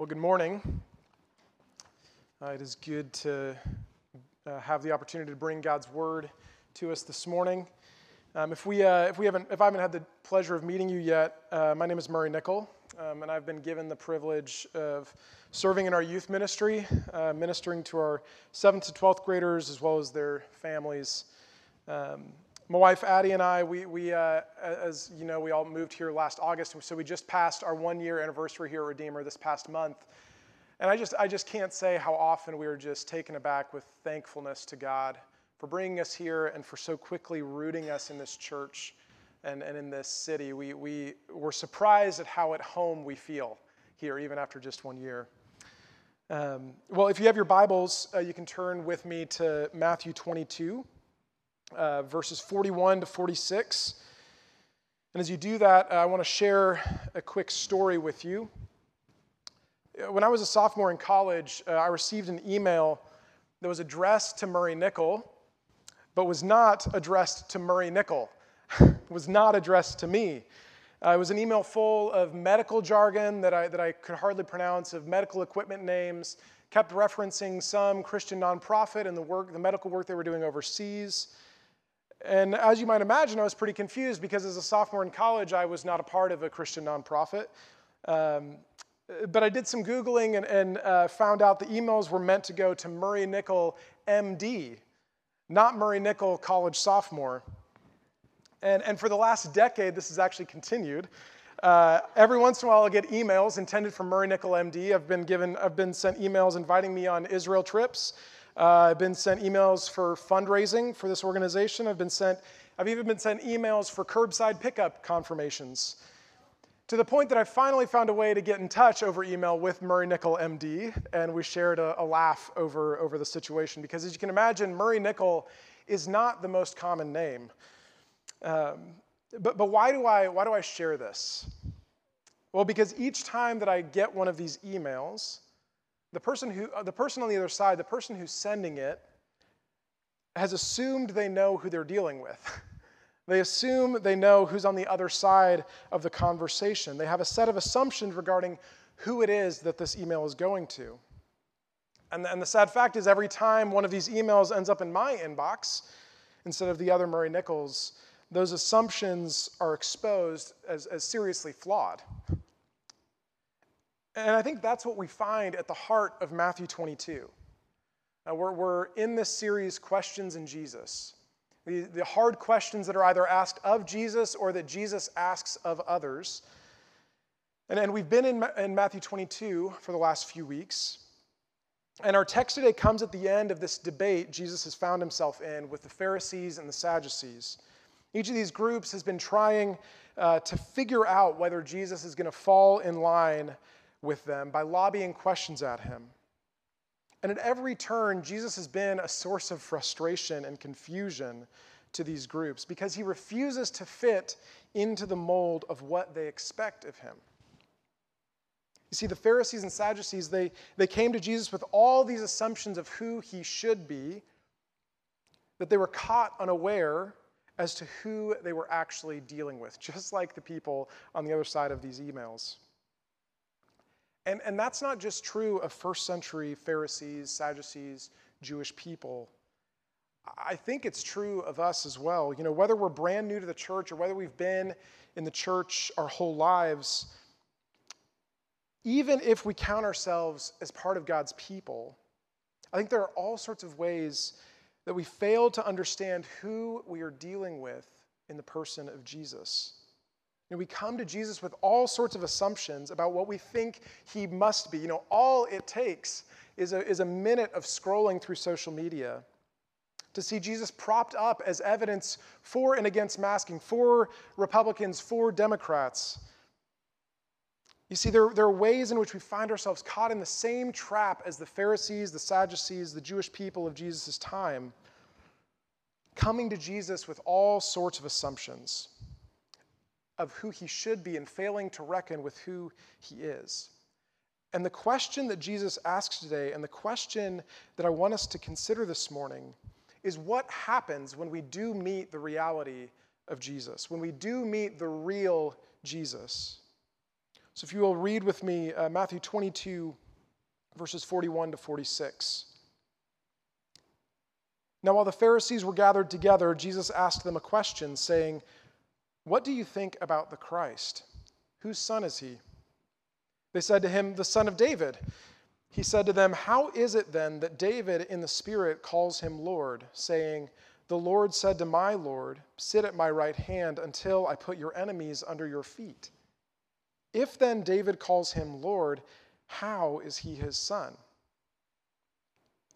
Well, good morning. Uh, it is good to uh, have the opportunity to bring God's word to us this morning. Um, if, we, uh, if, we haven't, if I haven't had the pleasure of meeting you yet, uh, my name is Murray Nickel, um, and I've been given the privilege of serving in our youth ministry, uh, ministering to our 7th to 12th graders as well as their families. Um, my wife Addie and I, we, we uh, as you know, we all moved here last August, so we just passed our one year anniversary here at Redeemer this past month. And I just, I just can't say how often we are just taken aback with thankfulness to God for bringing us here and for so quickly rooting us in this church and, and in this city. We, we were surprised at how at home we feel here, even after just one year. Um, well, if you have your Bibles, uh, you can turn with me to Matthew 22 uh, verses 41 to 46. And as you do that, I want to share a quick story with you. When I was a sophomore in college, uh, I received an email that was addressed to Murray Nickel, but was not addressed to Murray Nickel. was not addressed to me. Uh, it was an email full of medical jargon that I, that I could hardly pronounce, of medical equipment names, kept referencing some Christian nonprofit and the work, the medical work they were doing overseas. And as you might imagine, I was pretty confused because as a sophomore in college, I was not a part of a Christian nonprofit. Um, but I did some Googling and, and uh, found out the emails were meant to go to Murray Nickel MD, not Murray Nickel College sophomore. And, and for the last decade, this has actually continued. Uh, every once in a while, I'll get emails intended for Murray Nickel MD. I've been given, I've been sent emails inviting me on Israel trips. Uh, I've been sent emails for fundraising for this organization. I've been sent, I've even been sent emails for curbside pickup confirmations. To the point that I finally found a way to get in touch over email with Murray Nickel MD, and we shared a, a laugh over, over the situation. Because as you can imagine, Murray Nickel is not the most common name. Um, but but why, do I, why do I share this? Well, because each time that I get one of these emails, the person, who, uh, the person on the other side, the person who's sending it, has assumed they know who they're dealing with. they assume they know who's on the other side of the conversation. They have a set of assumptions regarding who it is that this email is going to. And and the sad fact is, every time one of these emails ends up in my inbox, instead of the other Murray Nickels, those assumptions are exposed as, as seriously flawed. And I think that's what we find at the heart of Matthew 22. Now, we're, we're in this series, Questions in Jesus. The, the hard questions that are either asked of Jesus or that Jesus asks of others. And, and we've been in, in Matthew 22 for the last few weeks. And our text today comes at the end of this debate Jesus has found himself in with the Pharisees and the Sadducees. Each of these groups has been trying uh, to figure out whether Jesus is going to fall in line with them by lobbying questions at him. And at every turn, Jesus has been a source of frustration and confusion to these groups because he refuses to fit into the mold of what they expect of him. You see, the Pharisees and Sadducees, they, they came to Jesus with all these assumptions of who he should be, that they were caught unaware as to who they were actually dealing with, just like the people on the other side of these emails. And, and that's not just true of first century Pharisees, Sadducees, Jewish people. I think it's true of us as well. You know, whether we're brand new to the church or whether we've been in the church our whole lives, even if we count ourselves as part of God's people, I think there are all sorts of ways that we fail to understand who we are dealing with in the person of Jesus. Know, we come to Jesus with all sorts of assumptions about what we think he must be. You know, all it takes is a, is a minute of scrolling through social media to see Jesus propped up as evidence for and against masking, for Republicans, for Democrats. You see, there, there are ways in which we find ourselves caught in the same trap as the Pharisees, the Sadducees, the Jewish people of Jesus' time, coming to Jesus with all sorts of assumptions of who he should be and failing to reckon with who he is. And the question that Jesus asks today, and the question that I want us to consider this morning, is what happens when we do meet the reality of Jesus, when we do meet the real Jesus. So if you will read with me uh, Matthew 22, verses 41 to 46. Now, while the Pharisees were gathered together, Jesus asked them a question, saying, What do you think about the Christ? Whose son is he? They said to him, The son of David. He said to them, How is it then that David in the Spirit calls him Lord, saying, The Lord said to my Lord, Sit at my right hand until I put your enemies under your feet? If then David calls him Lord, how is he his son?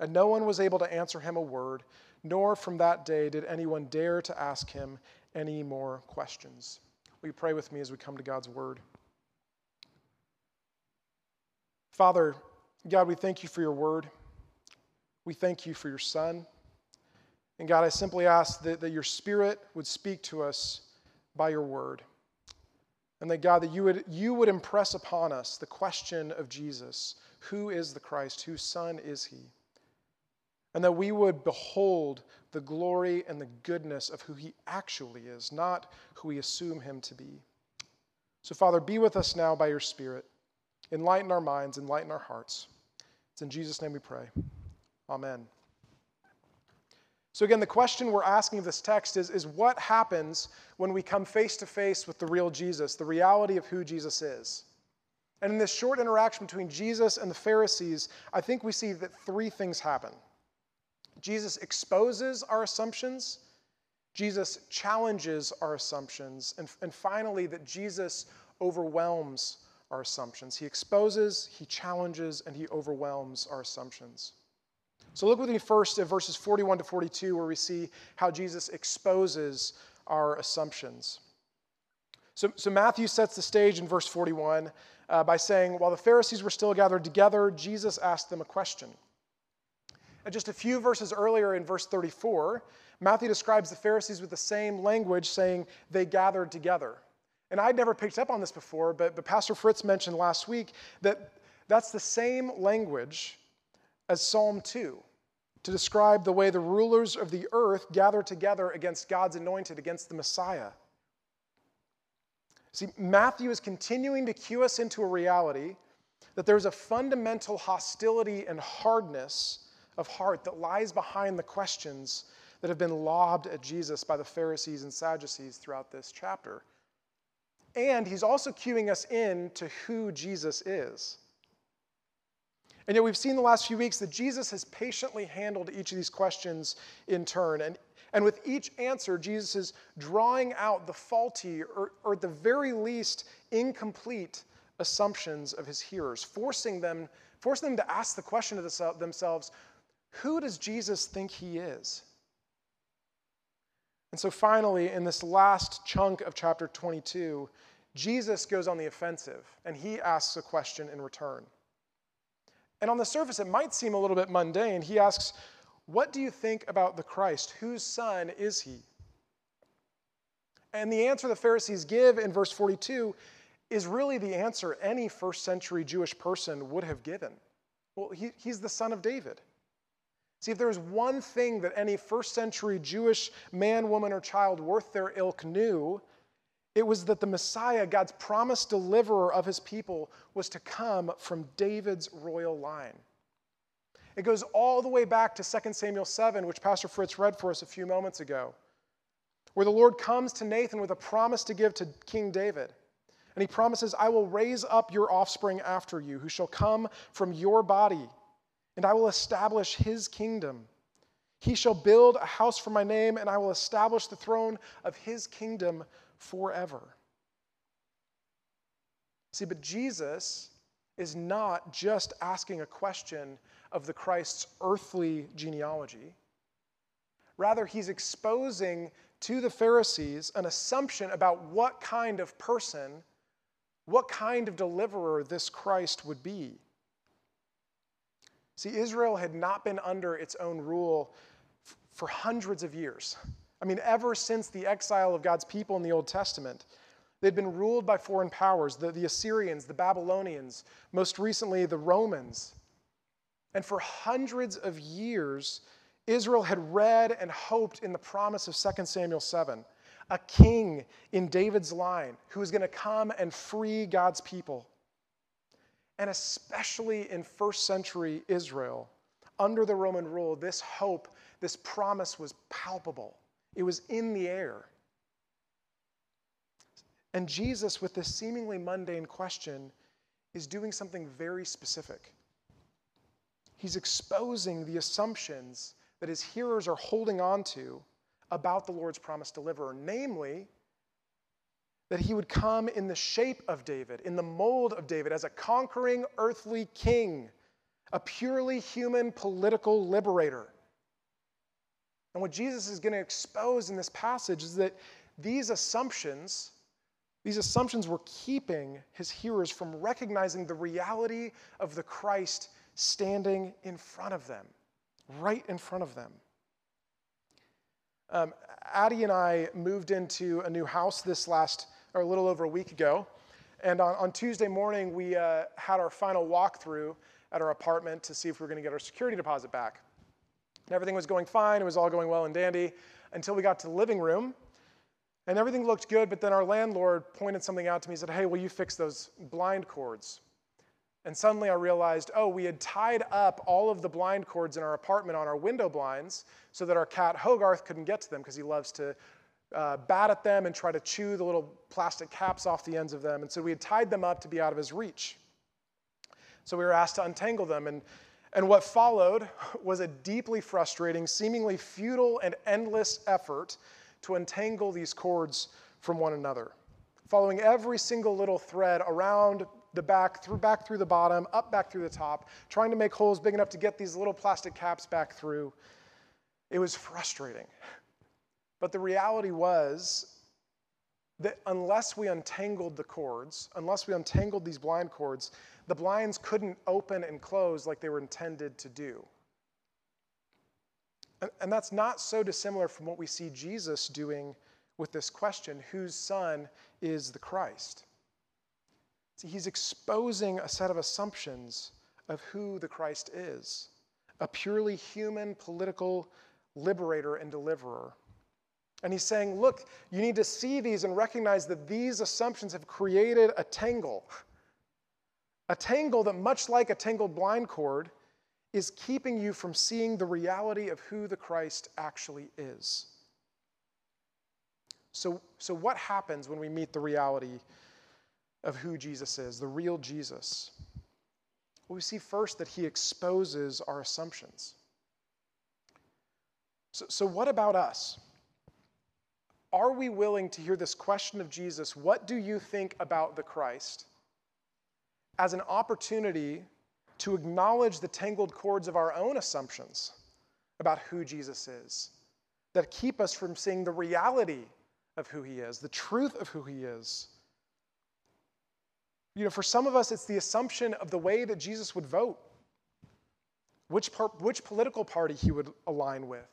And no one was able to answer him a word, nor from that day did anyone dare to ask him any more questions. Will you pray with me as we come to God's word? Father, God, we thank you for your word. We thank you for your son. And God, I simply ask that, that your spirit would speak to us by your word. And that, God, that you would, you would impress upon us the question of Jesus Who is the Christ? Whose son is he? And that we would behold the glory and the goodness of who he actually is, not who we assume him to be. So, Father, be with us now by your Spirit. Enlighten our minds, enlighten our hearts. It's in Jesus' name we pray. Amen. So, again, the question we're asking of this text is, is what happens when we come face to face with the real Jesus, the reality of who Jesus is? And in this short interaction between Jesus and the Pharisees, I think we see that three things happen. Jesus exposes our assumptions, Jesus challenges our assumptions, and, and finally, that Jesus overwhelms our assumptions. He exposes, he challenges, and he overwhelms our assumptions. So look with me first at verses 41 to 42, where we see how Jesus exposes our assumptions. So, so Matthew sets the stage in verse 41 uh, by saying, While the Pharisees were still gathered together, Jesus asked them a question. And just a few verses earlier in verse 34, Matthew describes the Pharisees with the same language, saying they gathered together. And I'd never picked up on this before, but, but Pastor Fritz mentioned last week that that's the same language as Psalm 2 to describe the way the rulers of the earth gather together against God's anointed, against the Messiah. See, Matthew is continuing to cue us into a reality that there's a fundamental hostility and hardness of heart that lies behind the questions that have been lobbed at Jesus by the Pharisees and Sadducees throughout this chapter. And he's also cueing us in to who Jesus is. And yet, we've seen the last few weeks that Jesus has patiently handled each of these questions in turn. And, and with each answer, Jesus is drawing out the faulty, or, or at the very least, incomplete assumptions of his hearers, forcing them, forcing them to ask the question of themselves who does Jesus think he is? And so finally, in this last chunk of chapter 22, Jesus goes on the offensive and he asks a question in return. And on the surface, it might seem a little bit mundane. He asks, What do you think about the Christ? Whose son is he? And the answer the Pharisees give in verse 42 is really the answer any first century Jewish person would have given. Well, he, he's the son of David. See, if there was one thing that any first century Jewish man, woman, or child worth their ilk knew, it was that the Messiah, God's promised deliverer of his people, was to come from David's royal line. It goes all the way back to 2 Samuel 7, which Pastor Fritz read for us a few moments ago, where the Lord comes to Nathan with a promise to give to King David. And he promises, I will raise up your offspring after you, who shall come from your body, and I will establish his kingdom. He shall build a house for my name, and I will establish the throne of his kingdom forever. See, but Jesus is not just asking a question of the Christ's earthly genealogy. Rather, he's exposing to the Pharisees an assumption about what kind of person, what kind of deliverer this Christ would be. See, Israel had not been under its own rule f- for hundreds of years. I mean, ever since the exile of God's people in the Old Testament, they'd been ruled by foreign powers the, the Assyrians, the Babylonians, most recently the Romans. And for hundreds of years, Israel had read and hoped in the promise of 2 Samuel 7 a king in David's line who was going to come and free God's people. And especially in first century Israel, under the Roman rule, this hope, this promise was palpable. It was in the air. And Jesus, with this seemingly mundane question, is doing something very specific. He's exposing the assumptions that his hearers are holding on to about the Lord's promised deliverer, namely, that he would come in the shape of David, in the mold of David, as a conquering earthly king, a purely human political liberator. And what Jesus is going to expose in this passage is that these assumptions, these assumptions were keeping his hearers from recognizing the reality of the Christ standing in front of them, right in front of them. Um, Addie and I moved into a new house this last, or a little over a week ago. And on, on Tuesday morning, we uh, had our final walkthrough at our apartment to see if we were going to get our security deposit back. And everything was going fine, it was all going well and dandy until we got to the living room. And everything looked good, but then our landlord pointed something out to me. He said, Hey, will you fix those blind cords? And suddenly I realized, oh, we had tied up all of the blind cords in our apartment on our window blinds so that our cat Hogarth couldn't get to them because he loves to uh, bat at them and try to chew the little plastic caps off the ends of them. And so we had tied them up to be out of his reach. So we were asked to untangle them. And, and what followed was a deeply frustrating, seemingly futile, and endless effort to untangle these cords from one another. Following every single little thread around the back, through back through the bottom, up back through the top, trying to make holes big enough to get these little plastic caps back through. It was frustrating. But the reality was that unless we untangled the cords, unless we untangled these blind cords, the blinds couldn't open and close like they were intended to do. And, and that's not so dissimilar from what we see Jesus doing with this question whose son is the Christ? See, he's exposing a set of assumptions of who the Christ is a purely human political liberator and deliverer. And he's saying, look, you need to see these and recognize that these assumptions have created a tangle. A tangle that, much like a tangled blind cord, is keeping you from seeing the reality of who the Christ actually is. So, so what happens when we meet the reality of who Jesus is, the real Jesus? Well, we see first that he exposes our assumptions. So, so, what about us? Are we willing to hear this question of Jesus, what do you think about the Christ, as an opportunity to acknowledge the tangled cords of our own assumptions about who Jesus is that keep us from seeing the reality of who he is, the truth of who he is? You know, for some of us, it's the assumption of the way that Jesus would vote, which, part, which political party he would align with.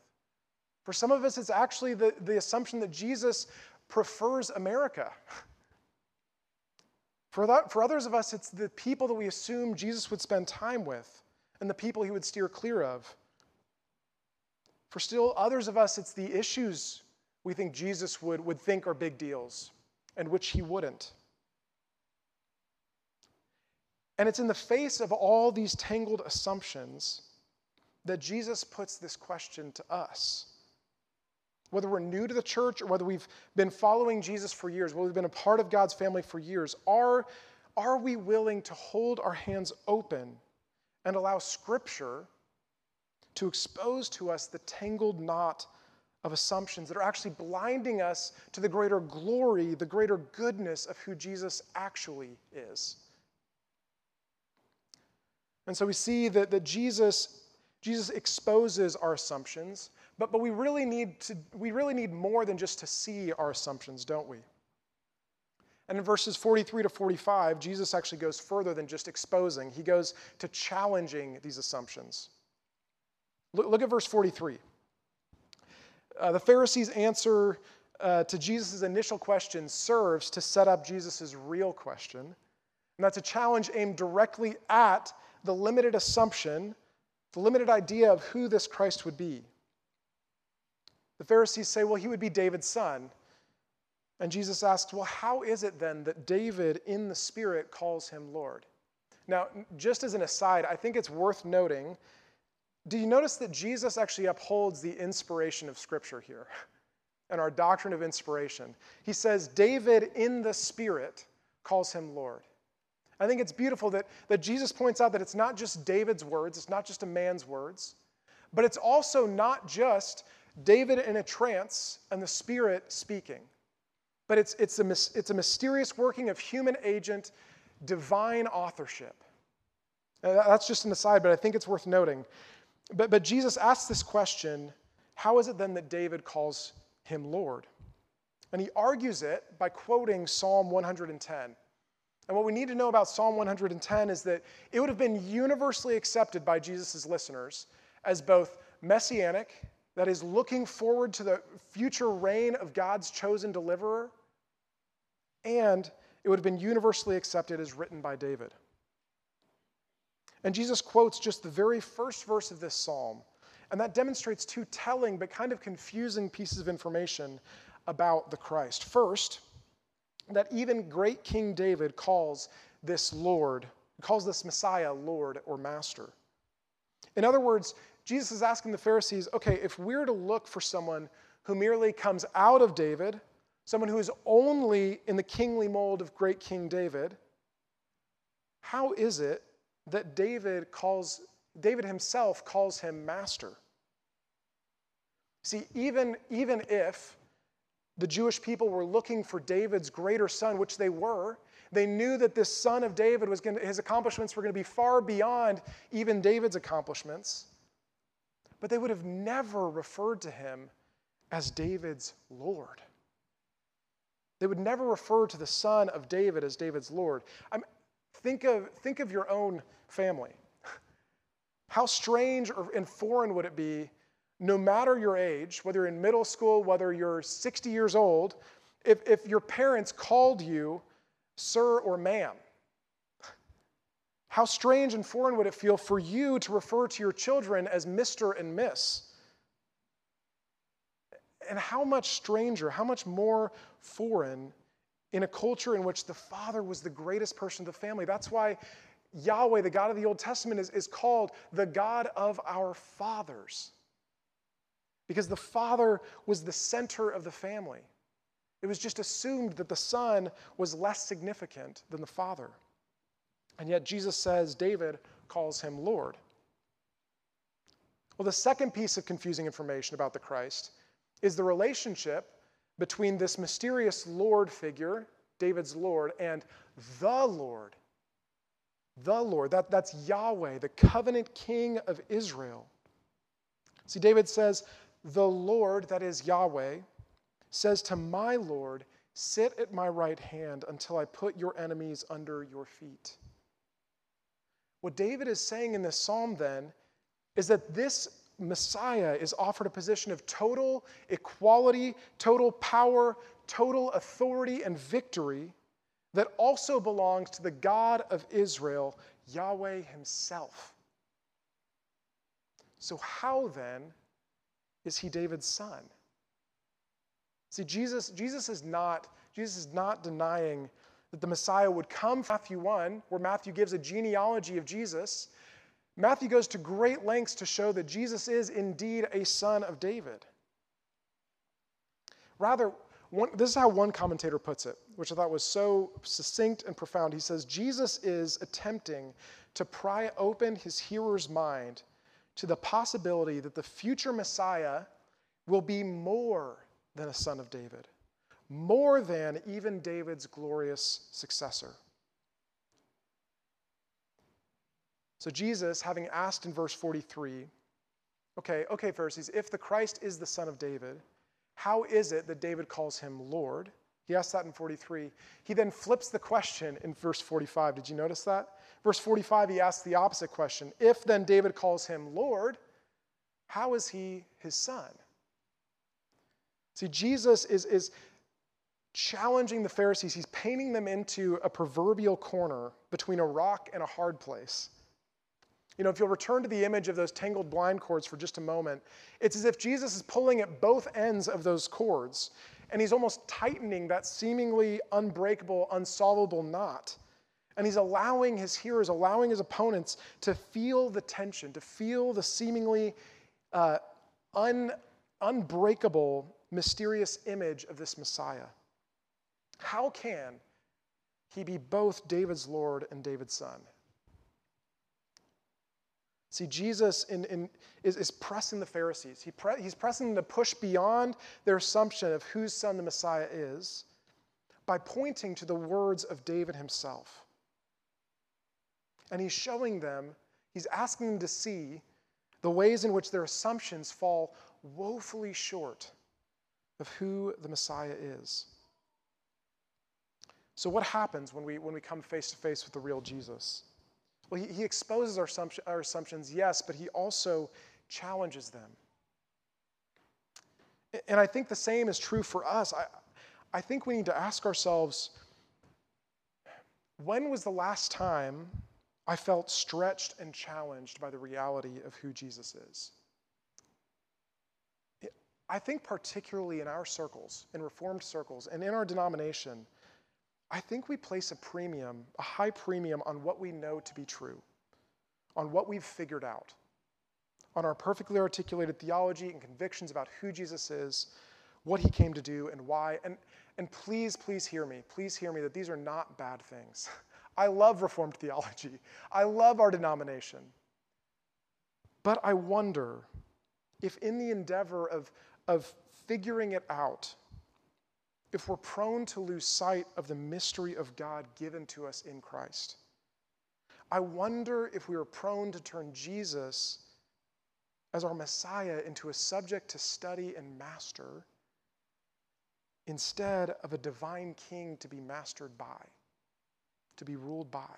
For some of us, it's actually the, the assumption that Jesus prefers America. For, that, for others of us, it's the people that we assume Jesus would spend time with and the people he would steer clear of. For still others of us, it's the issues we think Jesus would, would think are big deals and which he wouldn't. And it's in the face of all these tangled assumptions that Jesus puts this question to us. Whether we're new to the church or whether we've been following Jesus for years, whether we've been a part of God's family for years, are, are we willing to hold our hands open and allow Scripture to expose to us the tangled knot of assumptions that are actually blinding us to the greater glory, the greater goodness of who Jesus actually is? And so we see that, that Jesus, Jesus exposes our assumptions, but, but we, really need to, we really need more than just to see our assumptions, don't we? And in verses 43 to 45, Jesus actually goes further than just exposing, he goes to challenging these assumptions. Look, look at verse 43. Uh, the Pharisees' answer uh, to Jesus' initial question serves to set up Jesus' real question. And that's a challenge aimed directly at the limited assumption, the limited idea of who this Christ would be. The Pharisees say, well, he would be David's son. And Jesus asks, well, how is it then that David in the Spirit calls him Lord? Now, just as an aside, I think it's worth noting do you notice that Jesus actually upholds the inspiration of Scripture here and our doctrine of inspiration? He says, David in the Spirit calls him Lord. I think it's beautiful that, that Jesus points out that it's not just David's words, it's not just a man's words, but it's also not just David in a trance and the Spirit speaking. But it's, it's, a, it's a mysterious working of human agent, divine authorship. Uh, that's just an aside, but I think it's worth noting. But, but Jesus asks this question how is it then that David calls him Lord? And he argues it by quoting Psalm 110. And what we need to know about Psalm 110 is that it would have been universally accepted by Jesus' listeners as both messianic, that is, looking forward to the future reign of God's chosen deliverer, and it would have been universally accepted as written by David. And Jesus quotes just the very first verse of this psalm. And that demonstrates two telling but kind of confusing pieces of information about the Christ. First, that even great King David calls this Lord, calls this Messiah Lord or Master. In other words, Jesus is asking the Pharisees okay, if we're to look for someone who merely comes out of David, someone who is only in the kingly mold of great King David, how is it that David calls, David himself calls him master. See, even, even if the Jewish people were looking for David's greater son, which they were, they knew that this son of David was going to, his accomplishments were going to be far beyond even David's accomplishments. But they would have never referred to him as David's Lord. They would never refer to the son of David as David's Lord. I'm, Think of, think of your own family. How strange or, and foreign would it be, no matter your age, whether you're in middle school, whether you're 60 years old, if, if your parents called you sir or ma'am? How strange and foreign would it feel for you to refer to your children as Mr. and Miss? And how much stranger, how much more foreign in a culture in which the father was the greatest person of the family. That's why Yahweh, the God of the Old Testament, is, is called the God of our fathers. Because the father was the center of the family. It was just assumed that the son was less significant than the father. And yet Jesus says David calls him Lord. Well, the second piece of confusing information about the Christ is the relationship between this mysterious Lord figure, David's Lord, and the Lord. The Lord. That, that's Yahweh, the covenant king of Israel. See, David says, The Lord, that is Yahweh, says to my Lord, Sit at my right hand until I put your enemies under your feet. What David is saying in this psalm then is that this Messiah is offered a position of total equality, total power, total authority, and victory that also belongs to the God of Israel, Yahweh Himself. So, how then is he David's son? See, Jesus, Jesus, is not, Jesus is not denying that the Messiah would come from Matthew 1, where Matthew gives a genealogy of Jesus Matthew goes to great lengths to show that Jesus is indeed a son of David. Rather, one, this is how one commentator puts it, which I thought was so succinct and profound. He says, Jesus is attempting to pry open his hearer's mind to the possibility that the future Messiah will be more than a son of David, more than even David's glorious successor. So, Jesus, having asked in verse 43, okay, okay, Pharisees, if the Christ is the son of David, how is it that David calls him Lord? He asks that in 43. He then flips the question in verse 45. Did you notice that? Verse 45, he asks the opposite question. If then David calls him Lord, how is he his son? See, Jesus is, is challenging the Pharisees. He's painting them into a proverbial corner between a rock and a hard place. You know, if you'll return to the image of those tangled blind cords for just a moment, it's as if Jesus is pulling at both ends of those cords, and he's almost tightening that seemingly unbreakable, unsolvable knot. And he's allowing his hearers, allowing his opponents to feel the tension, to feel the seemingly uh, un, unbreakable, mysterious image of this Messiah. How can he be both David's Lord and David's son? See, Jesus in, in, is, is, pressing the Pharisees. He pre, he's pressing them to push beyond their assumption of whose son the Messiah is by pointing to the words of David himself. And he's showing them, he's asking them to see the ways in which their assumptions fall woefully short of who the Messiah is. So, what happens when we, when we come face to face with the real Jesus? Well, he, he exposes our, assumption, our assumptions, yes, but he also challenges them. And I think the same is true for us. I, I think we need to ask ourselves when was the last time I felt stretched and challenged by the reality of who Jesus is? I think, particularly in our circles, in Reformed circles, and in our denomination, I think we place a premium, a high premium, on what we know to be true, on what we've figured out, on our perfectly articulated theology and convictions about who Jesus is, what he came to do, and why. And, and please, please hear me. Please hear me that these are not bad things. I love Reformed theology, I love our denomination. But I wonder if, in the endeavor of, of figuring it out, if we're prone to lose sight of the mystery of God given to us in Christ. I wonder if we are prone to turn Jesus as our Messiah into a subject to study and master instead of a divine king to be mastered by, to be ruled by.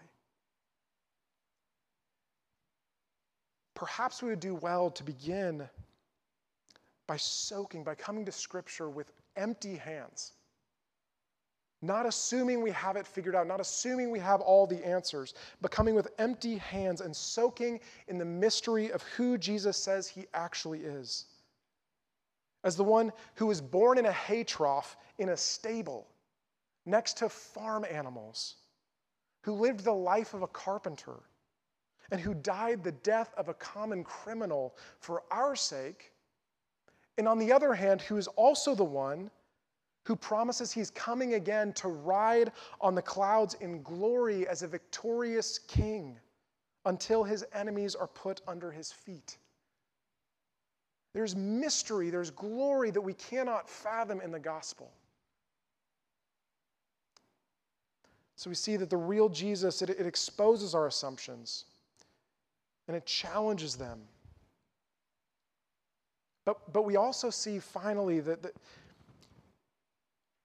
Perhaps we would do well to begin by soaking, by coming to Scripture with empty hands not assuming we have it figured out, not assuming we have all the answers, but coming with empty hands and soaking in the mystery of who Jesus says he actually is. As the one who was born in a hay trough in a stable next to farm animals, who lived the life of a carpenter, and who died the death of a common criminal for our sake. And on the other hand, who is also the one who promises he's coming again to ride on the clouds in glory as a victorious king until his enemies are put under his feet. There's mystery, there's glory that we cannot fathom in the gospel. So we see that the real Jesus, it, it exposes our assumptions and it challenges them. But, but we also see finally that, that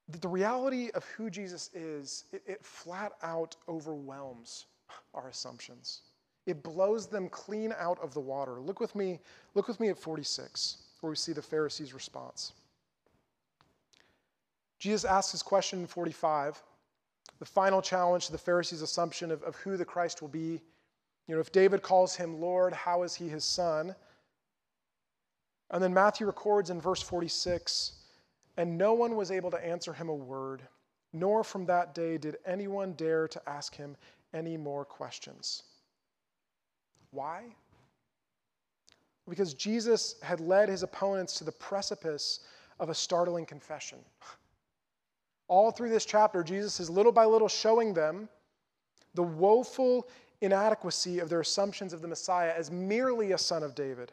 the reality of who Jesus is, it, it, flat out overwhelms our assumptions. It blows them clean out of the water. Look with me, look with me at 46, where we see the Pharisees' response. Jesus asks his question in 45, the final challenge to the Pharisees' assumption of, of who the Christ will be. You know, if David calls him Lord, how is he his son? And then Matthew records in verse 46 and no one was able to answer him a word, nor from that day did anyone dare to ask him any more questions. Why? Because Jesus had led his opponents to the precipice of a startling confession. All through this chapter, Jesus is little by little showing them the woeful inadequacy of their assumptions of the Messiah as merely a son of David.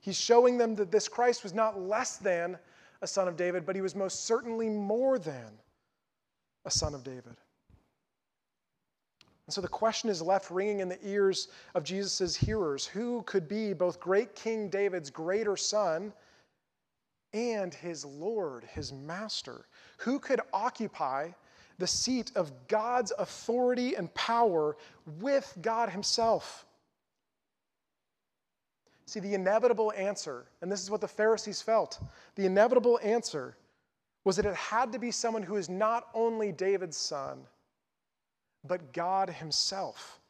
He's showing them that this Christ was not less than a son of David, but he was most certainly more than a son of David. And so the question is left ringing in the ears of Jesus' hearers who could be both great King David's greater son and his Lord, his master? Who could occupy the seat of God's authority and power with God himself? See, the inevitable answer, and this is what the Pharisees felt the inevitable answer was that it had to be someone who is not only David's son, but God himself.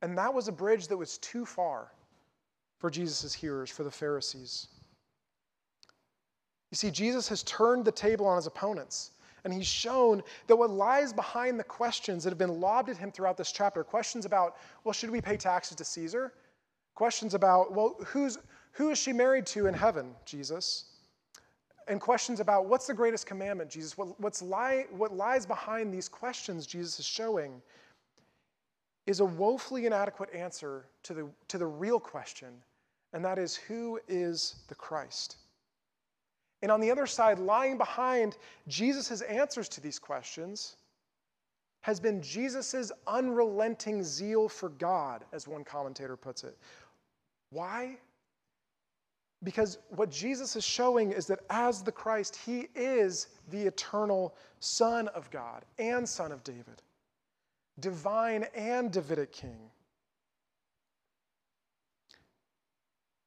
And that was a bridge that was too far for Jesus' hearers, for the Pharisees. You see, Jesus has turned the table on his opponents. And he's shown that what lies behind the questions that have been lobbed at him throughout this chapter questions about, well, should we pay taxes to Caesar? Questions about, well, who's, who is she married to in heaven, Jesus? And questions about, what's the greatest commandment, Jesus? What, what's lie, what lies behind these questions Jesus is showing is a woefully inadequate answer to the, to the real question, and that is, who is the Christ? And on the other side, lying behind Jesus' answers to these questions has been Jesus' unrelenting zeal for God, as one commentator puts it. Why? Because what Jesus is showing is that as the Christ, he is the eternal Son of God and Son of David, divine and Davidic King.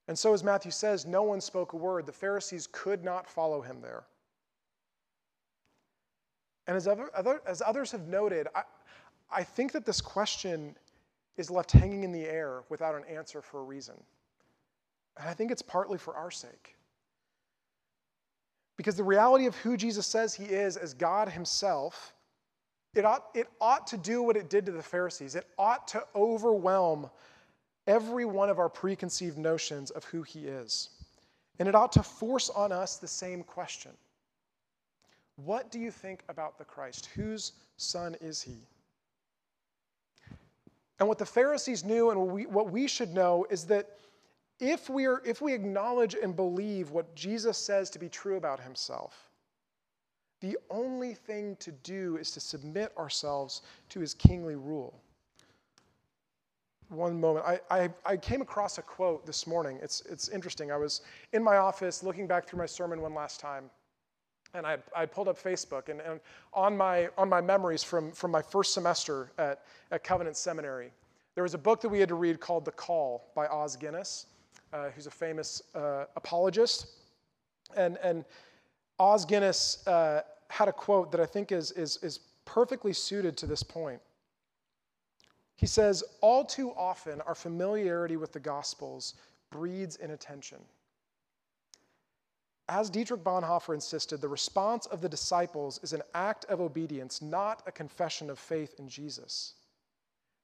And so, as Matthew says, no one spoke a word. The Pharisees could not follow him there. And as, other, other, as others have noted, I, I think that this question is left hanging in the air without an answer for a reason. And I think it's partly for our sake. Because the reality of who Jesus says he is as God himself, it ought, it ought to do what it did to the Pharisees. It ought to overwhelm every one of our preconceived notions of who he is. And it ought to force on us the same question What do you think about the Christ? Whose son is he? And what the Pharisees knew and what we, what we should know is that if we, are, if we acknowledge and believe what Jesus says to be true about himself, the only thing to do is to submit ourselves to his kingly rule one moment. I, I, I, came across a quote this morning. It's, it's interesting. I was in my office looking back through my sermon one last time, and I, I pulled up Facebook, and, and on, my, on my memories from, from my first semester at, at Covenant Seminary, there was a book that we had to read called The Call by Os Guinness, uh, who's a famous uh, apologist. And, and Os Guinness uh, had a quote that I think is, is, is perfectly suited to this point. He says, All too often, our familiarity with the Gospels breeds inattention. As Dietrich Bonhoeffer insisted, the response of the disciples is an act of obedience, not a confession of faith in Jesus.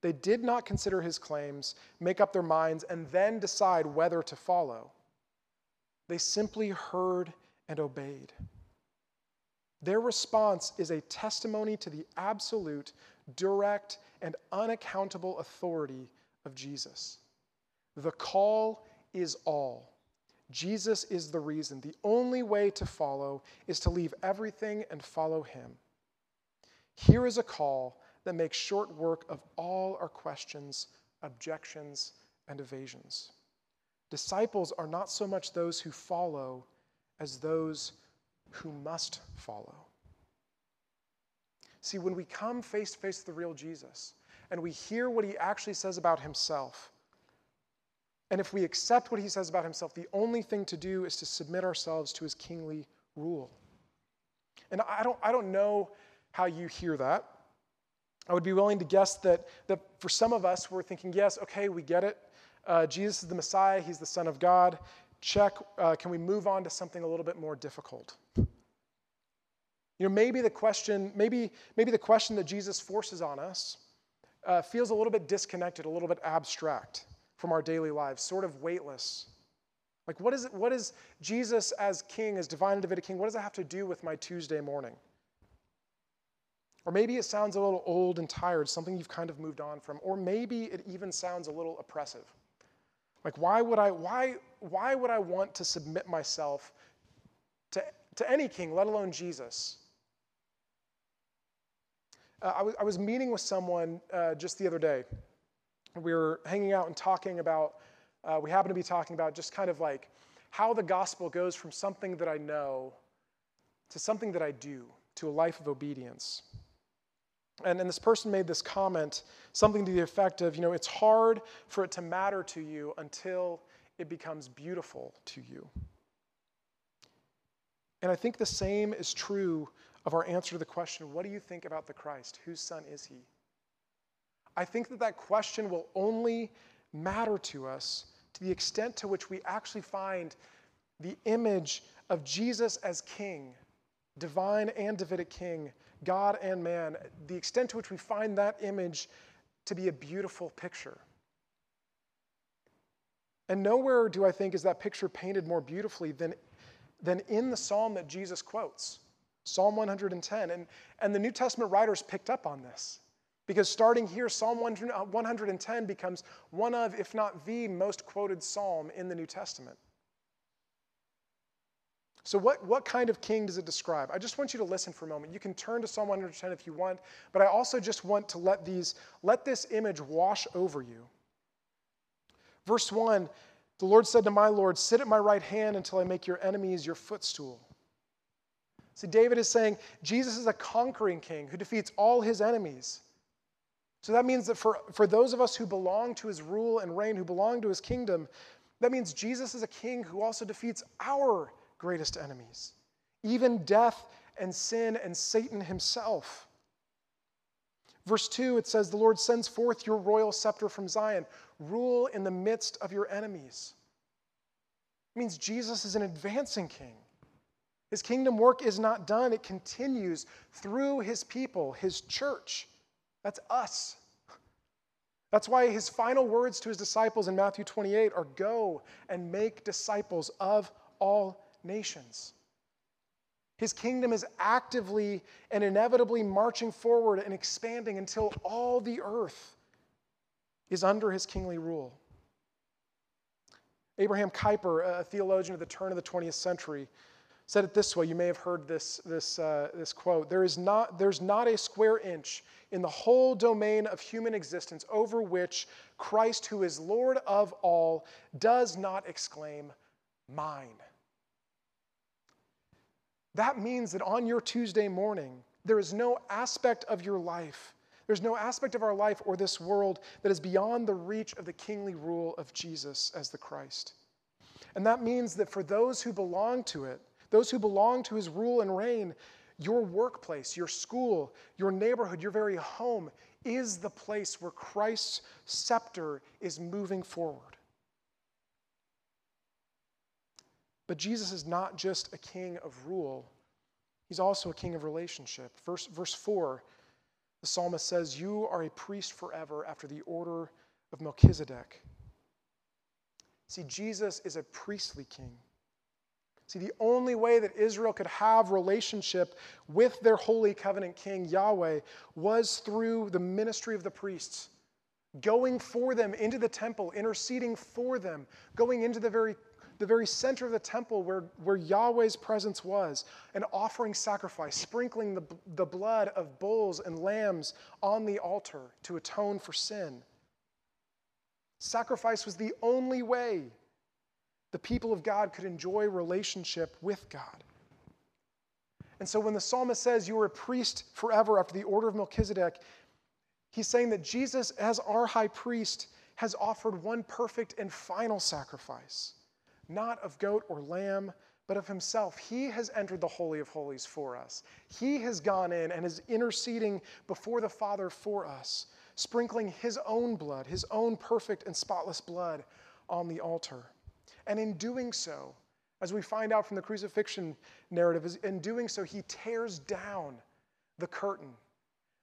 They did not consider his claims, make up their minds, and then decide whether to follow. They simply heard and obeyed. Their response is a testimony to the absolute, direct, and unaccountable authority of Jesus. The call is all. Jesus is the reason. The only way to follow is to leave everything and follow him. Here is a call that makes short work of all our questions, objections, and evasions. Disciples are not so much those who follow as those who must follow. See, when we come face to face with the real Jesus and we hear what he actually says about himself, and if we accept what he says about himself, the only thing to do is to submit ourselves to his kingly rule. And I don't, I don't know how you hear that. I would be willing to guess that, that for some of us, we're thinking, yes, okay, we get it. Uh, Jesus is the Messiah, he's the Son of God. Check. Uh, can we move on to something a little bit more difficult? You know, maybe the question, maybe, maybe the question that Jesus forces on us uh, feels a little bit disconnected, a little bit abstract from our daily lives, sort of weightless. Like, what is it, what is Jesus as king, as divine and Davidic king, what does that have to do with my Tuesday morning? Or maybe it sounds a little old and tired, something you've kind of moved on from. Or maybe it even sounds a little oppressive. Like, why would I, why, why would I want to submit myself to, to any king, let alone Jesus? Uh, I, was, I was meeting with someone uh, just the other day. We were hanging out and talking about, uh, we happened to be talking about just kind of like how the gospel goes from something that I know to something that I do, to a life of obedience. And, and this person made this comment, something to the effect of, you know, it's hard for it to matter to you until it becomes beautiful to you. And I think the same is true of our answer to the question what do you think about the Christ? Whose son is he? I think that that question will only matter to us to the extent to which we actually find the image of Jesus as king divine and Davidic king, God and man, the extent to which we find that image to be a beautiful picture. And nowhere do I think is that picture painted more beautifully than, than in the psalm that Jesus quotes, Psalm 110. And, and the New Testament writers picked up on this. Because starting here, Psalm 110 becomes one of, if not the most quoted psalm in the New Testament. So, what, what kind of king does it describe? I just want you to listen for a moment. You can turn to Psalm 110 if you want, but I also just want to let these, let this image wash over you. Verse 1 The Lord said to my Lord, Sit at my right hand until I make your enemies your footstool. See, David is saying Jesus is a conquering king who defeats all his enemies. So that means that for, for those of us who belong to his rule and reign, who belong to his kingdom, that means Jesus is a king who also defeats our greatest enemies, even death and sin and Satan himself. Verse 2, it says, The Lord sends forth your royal scepter from Zion. Rule in the midst of your enemies. It means Jesus is an advancing king. His kingdom work is not done, it continues through his people, his church. That's us. That's why his final words to his disciples in Matthew 28 are go and make disciples of all nations. His kingdom is actively and inevitably marching forward and expanding until all the earth is under his kingly rule. Abraham Kuyper, a theologian of the turn of the 20th century, said it this way. You may have heard this, this, uh, this quote there is not, There's not a square inch in the whole domain of human existence over which Christ, who is Lord of all, does not exclaim, Mine. That means that on your Tuesday morning, there is no aspect of your life, there's no aspect of our life or this world that is beyond the reach of the kingly rule of Jesus as the Christ. And that means that for those who belong to it, those who belong to his rule and reign, your workplace, your school, your neighborhood, your very home is the place where Christ's scepter is moving forward. But Jesus is not just a king of rule, he's also a king of relationship. Verse, verse 4, the psalmist says, You are a priest forever after the order of Melchizedek. See, Jesus is a priestly king. See, the only way that Israel could have relationship with their holy covenant king, Yahweh, was through the ministry of the priests, going for them into the temple, interceding for them, going into the very the very center of the temple where, where Yahweh's presence was, and offering sacrifice, sprinkling the, the blood of bulls and lambs on the altar to atone for sin. Sacrifice was the only way the people of God could enjoy relationship with God. And so when the psalmist says, You are a priest forever after the order of Melchizedek, he's saying that Jesus, as our high priest, has offered one perfect and final sacrifice not of goat or lamb, but of himself. He has entered the Holy of Holies for us. He has gone in and is interceding before the Father for us, sprinkling his own blood, his own perfect and spotless blood on the altar. And in doing so, as we find out from the crucifixion narrative, in doing so, he tears down the curtain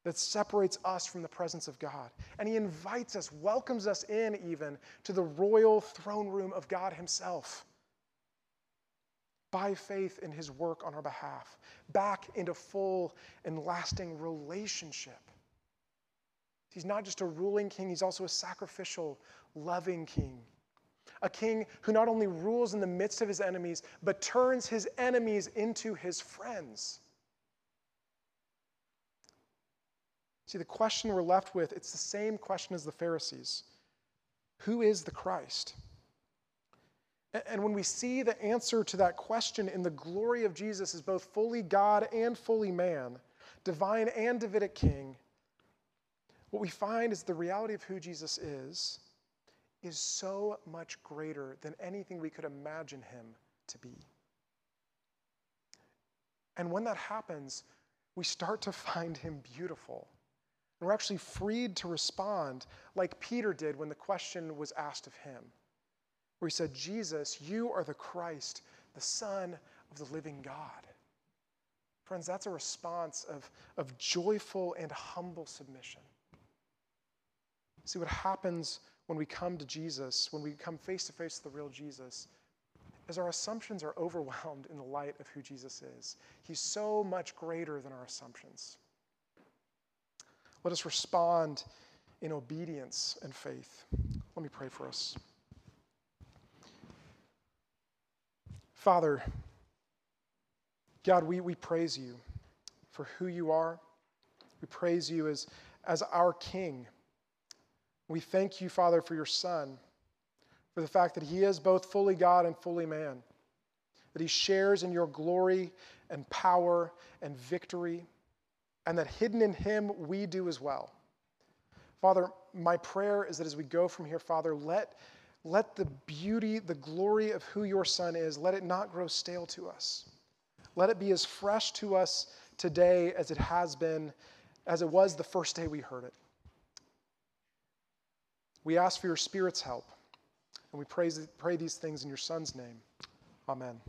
that separates us from the presence of God. And he invites us, welcomes us in even to the royal throne room of God himself by faith in his work on our behalf, back into full and lasting relationship. He's not just a ruling king, he's also a sacrificial, loving king. A king who not only rules in the midst of his enemies, but turns his enemies into his friends. See, the question we're left with, it's the same question as the Pharisees Who is the Christ? And when we see the answer to that question in the glory of Jesus as both fully God and fully man, divine and Davidic king, what we find is the reality of who Jesus is is so much greater than anything we could imagine him to be. And when that happens, we start to find him beautiful. And we're actually freed to respond like Peter did when the question was asked of him, where he said, Jesus, you are the Christ, the Son of the living God. Friends, that's a response of, of joyful and humble submission. See what happens when we come to Jesus, when we come face to face with the real Jesus, is our assumptions are overwhelmed in the light of who Jesus is. He's so much greater than our assumptions. Let us respond in obedience and faith. Let me pray for us. Father, God, we, we praise you for who you are. We praise you as, as our King. We thank you, Father, for your Son, for the fact that he is both fully God and fully man, that he shares in your glory and power and victory, and that hidden in him we do as well. Father, my prayer is that as we go from here, Father, let, let the beauty, the glory of who your Son is, let it not grow stale to us. Let it be as fresh to us today as it has been, as it was the first day we heard it. We ask for your Spirit's help, and we praise, pray these things in your Son's name. Amen.